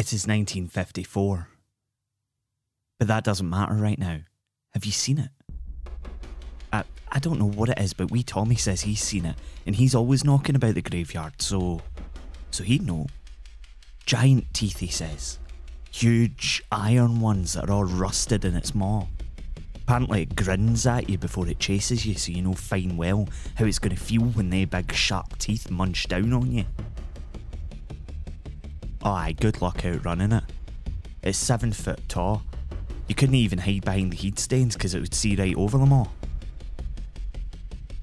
It is 1954. But that doesn't matter right now. Have you seen it? I, I don't know what it is, but wee Tommy says he's seen it, and he's always knocking about the graveyard, so. so he'd know. Giant teeth, he says. Huge iron ones that are all rusted in its maw. Apparently, it grins at you before it chases you, so you know fine well how it's going to feel when they big sharp teeth munch down on you. Aye, good luck outrunning it. It's seven foot tall. You couldn't even hide behind the heat stains because it would see right over them all.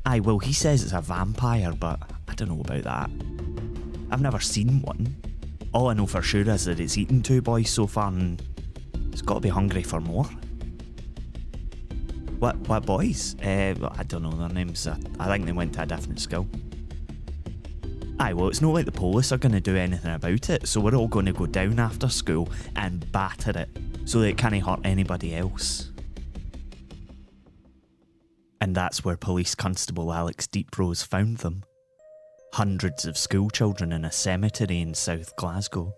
Aye, well, he says it's a vampire, but I don't know about that. I've never seen one. All I know for sure is that it's eaten two boys so far and it's got to be hungry for more. What what boys? Uh, I don't know their names. Uh, I think they went to a different school. Aye, well, it's not like the police are going to do anything about it, so we're all going to go down after school and batter it so that it can't hurt anybody else. And that's where Police Constable Alex Deeprose found them. Hundreds of schoolchildren in a cemetery in South Glasgow,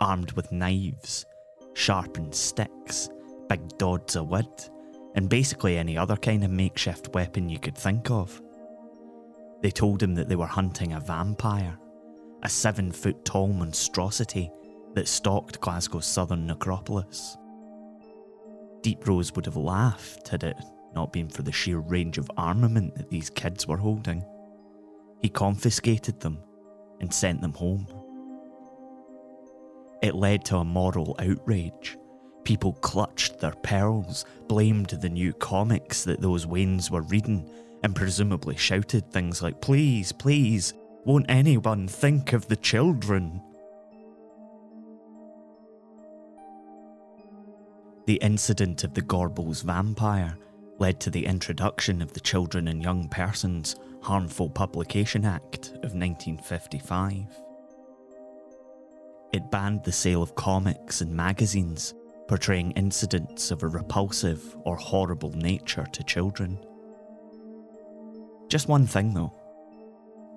armed with knives, sharpened sticks, big dods of wood, and basically any other kind of makeshift weapon you could think of. They told him that they were hunting a vampire, a seven foot tall monstrosity that stalked Glasgow's southern necropolis. Deeprose would have laughed had it not been for the sheer range of armament that these kids were holding. He confiscated them and sent them home. It led to a moral outrage. People clutched their pearls, blamed the new comics that those Waynes were reading, and presumably shouted things like, Please, please, won't anyone think of the children? The incident of the Gorbals vampire led to the introduction of the Children and Young Persons Harmful Publication Act of 1955. It banned the sale of comics and magazines portraying incidents of a repulsive or horrible nature to children. Just one thing though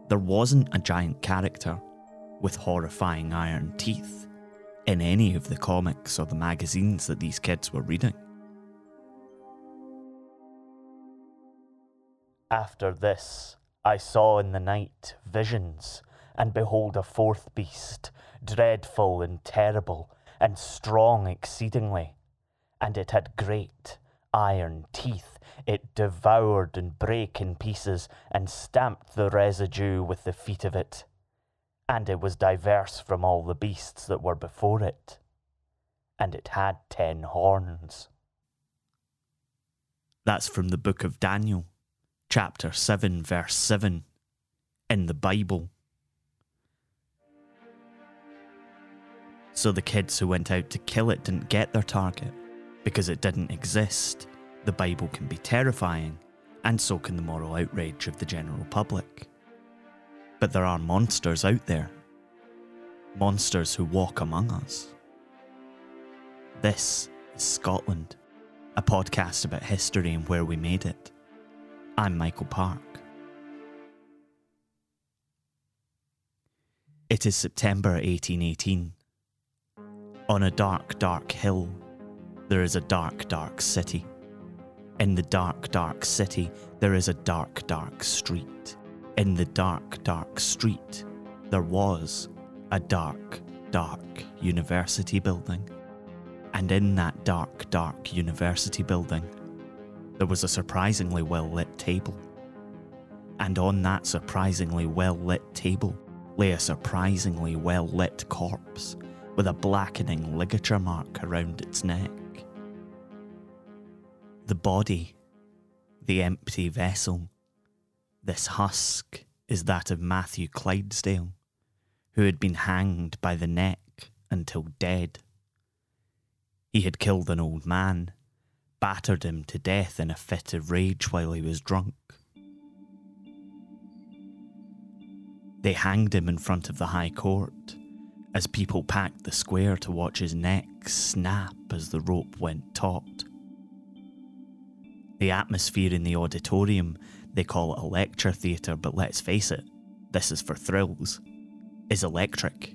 there wasn't a giant character with horrifying iron teeth in any of the comics or the magazines that these kids were reading. After this, I saw in the night visions, and behold a fourth beast, dreadful and terrible, and strong exceedingly. And it had great iron teeth. It devoured and brake in pieces, and stamped the residue with the feet of it. And it was diverse from all the beasts that were before it. And it had ten horns. That's from the book of Daniel chapter 7, verse 7 in the Bible. So the kids who went out to kill it didn't get their target because it didn't exist. The Bible can be terrifying, and so can the moral outrage of the general public. But there are monsters out there. Monsters who walk among us. This is Scotland, a podcast about history and where we made it. I'm Michael Park. It is September 1818. On a dark, dark hill, there is a dark, dark city. In the dark, dark city, there is a dark, dark street. In the dark, dark street, there was a dark, dark university building. And in that dark, dark university building, there was a surprisingly well lit table. And on that surprisingly well lit table lay a surprisingly well lit corpse with a blackening ligature mark around its neck. The body, the empty vessel, this husk is that of Matthew Clydesdale, who had been hanged by the neck until dead. He had killed an old man battered him to death in a fit of rage while he was drunk. They hanged him in front of the High Court as people packed the square to watch his neck snap as the rope went taut. The atmosphere in the auditorium, they call it a lecture theatre, but let's face it, this is for thrills, is electric.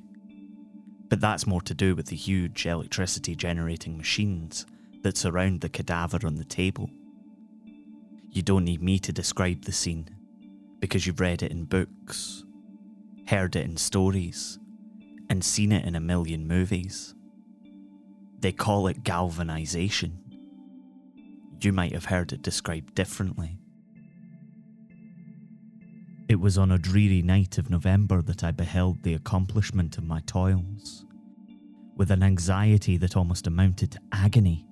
But that's more to do with the huge electricity generating machines that surround the cadaver on the table. You don't need me to describe the scene, because you've read it in books, heard it in stories, and seen it in a million movies. They call it galvanization. You might have heard it described differently. It was on a dreary night of November that I beheld the accomplishment of my toils. With an anxiety that almost amounted to agony,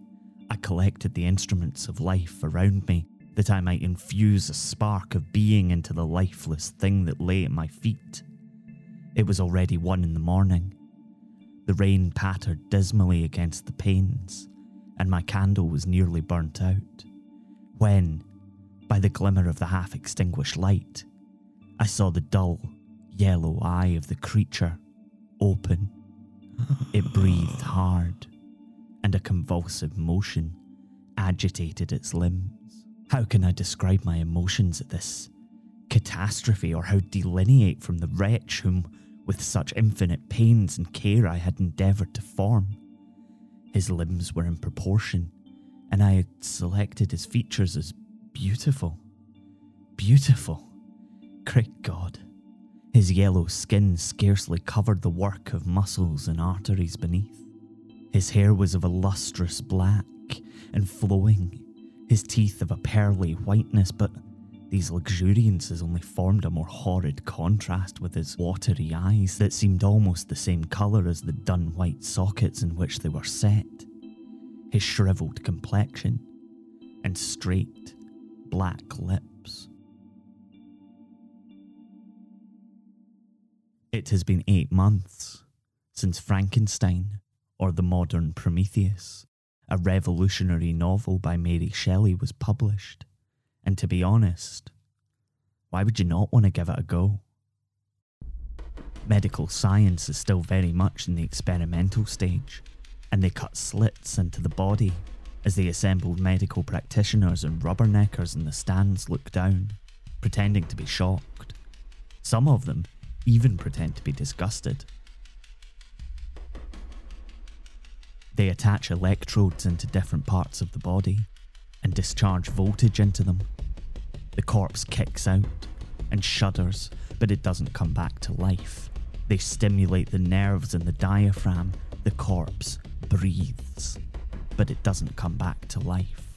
I collected the instruments of life around me that I might infuse a spark of being into the lifeless thing that lay at my feet. It was already one in the morning. The rain pattered dismally against the panes, and my candle was nearly burnt out. When, by the glimmer of the half extinguished light, I saw the dull, yellow eye of the creature open. It breathed hard, and a convulsive motion agitated its limbs. How can I describe my emotions at this catastrophe, or how delineate from the wretch whom, with such infinite pains and care, I had endeavoured to form? His limbs were in proportion, and I had selected his features as beautiful. Beautiful. Great God. His yellow skin scarcely covered the work of muscles and arteries beneath. His hair was of a lustrous black and flowing, his teeth of a pearly whiteness, but these luxuriances only formed a more horrid contrast with his watery eyes that seemed almost the same colour as the dun white sockets in which they were set, his shrivelled complexion, and straight, black lips. It has been eight months since Frankenstein, or the modern Prometheus, a revolutionary novel by Mary Shelley, was published. And to be honest, why would you not want to give it a go? Medical science is still very much in the experimental stage, and they cut slits into the body as the assembled medical practitioners and rubberneckers in the stands look down, pretending to be shocked. Some of them even pretend to be disgusted. They attach electrodes into different parts of the body and discharge voltage into them. The corpse kicks out and shudders, but it doesn't come back to life. They stimulate the nerves in the diaphragm. The corpse breathes, but it doesn't come back to life.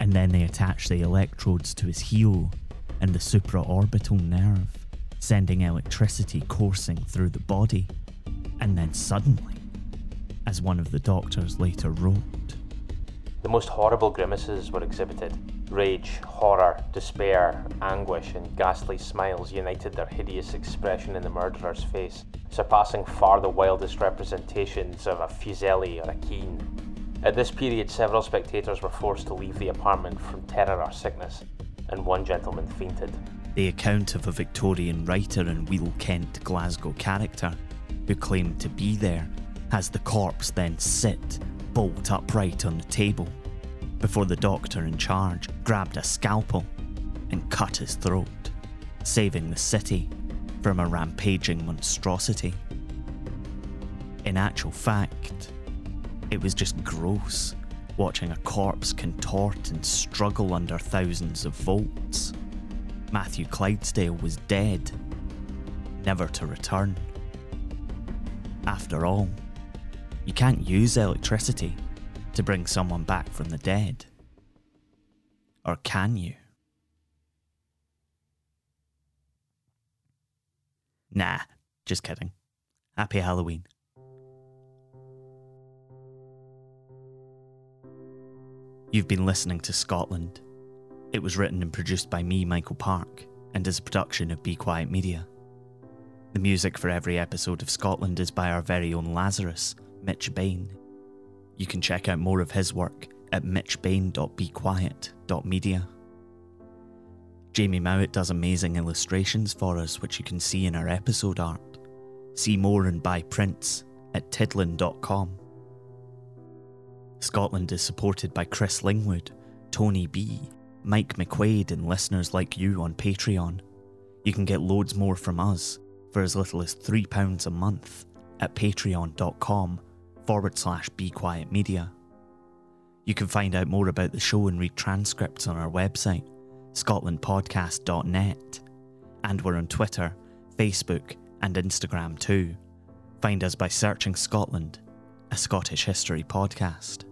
And then they attach the electrodes to his heel and the supraorbital nerve sending electricity coursing through the body. And then suddenly, as one of the doctors later wrote, the most horrible grimaces were exhibited. Rage, horror, despair, anguish, and ghastly smiles united their hideous expression in the murderer's face, surpassing far the wildest representations of a Fuseli or a Kean. At this period, several spectators were forced to leave the apartment from terror or sickness, and one gentleman fainted the account of a Victorian writer and Wheel Kent Glasgow character who claimed to be there has the corpse then sit bolt upright on the table before the doctor in charge grabbed a scalpel and cut his throat, saving the city from a rampaging monstrosity. In actual fact, it was just gross watching a corpse contort and struggle under thousands of volts. Matthew Clydesdale was dead, never to return. After all, you can't use electricity to bring someone back from the dead. Or can you? Nah, just kidding. Happy Halloween. You've been listening to Scotland it was written and produced by me, Michael Park, and is a production of Be Quiet Media. The music for every episode of Scotland is by our very own Lazarus, Mitch Bain. You can check out more of his work at mitchbain.bequiet.media. Jamie Mowat does amazing illustrations for us, which you can see in our episode art. See more and buy prints at tidlin.com. Scotland is supported by Chris Lingwood, Tony B, Mike McQuaid, and listeners like you on Patreon. You can get loads more from us for as little as £3 a month at patreon.com forward slash be quiet media. You can find out more about the show and read transcripts on our website, scotlandpodcast.net. And we're on Twitter, Facebook, and Instagram too. Find us by searching Scotland, a Scottish history podcast.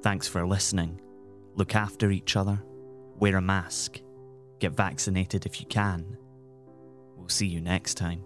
Thanks for listening. Look after each other, wear a mask, get vaccinated if you can. We'll see you next time.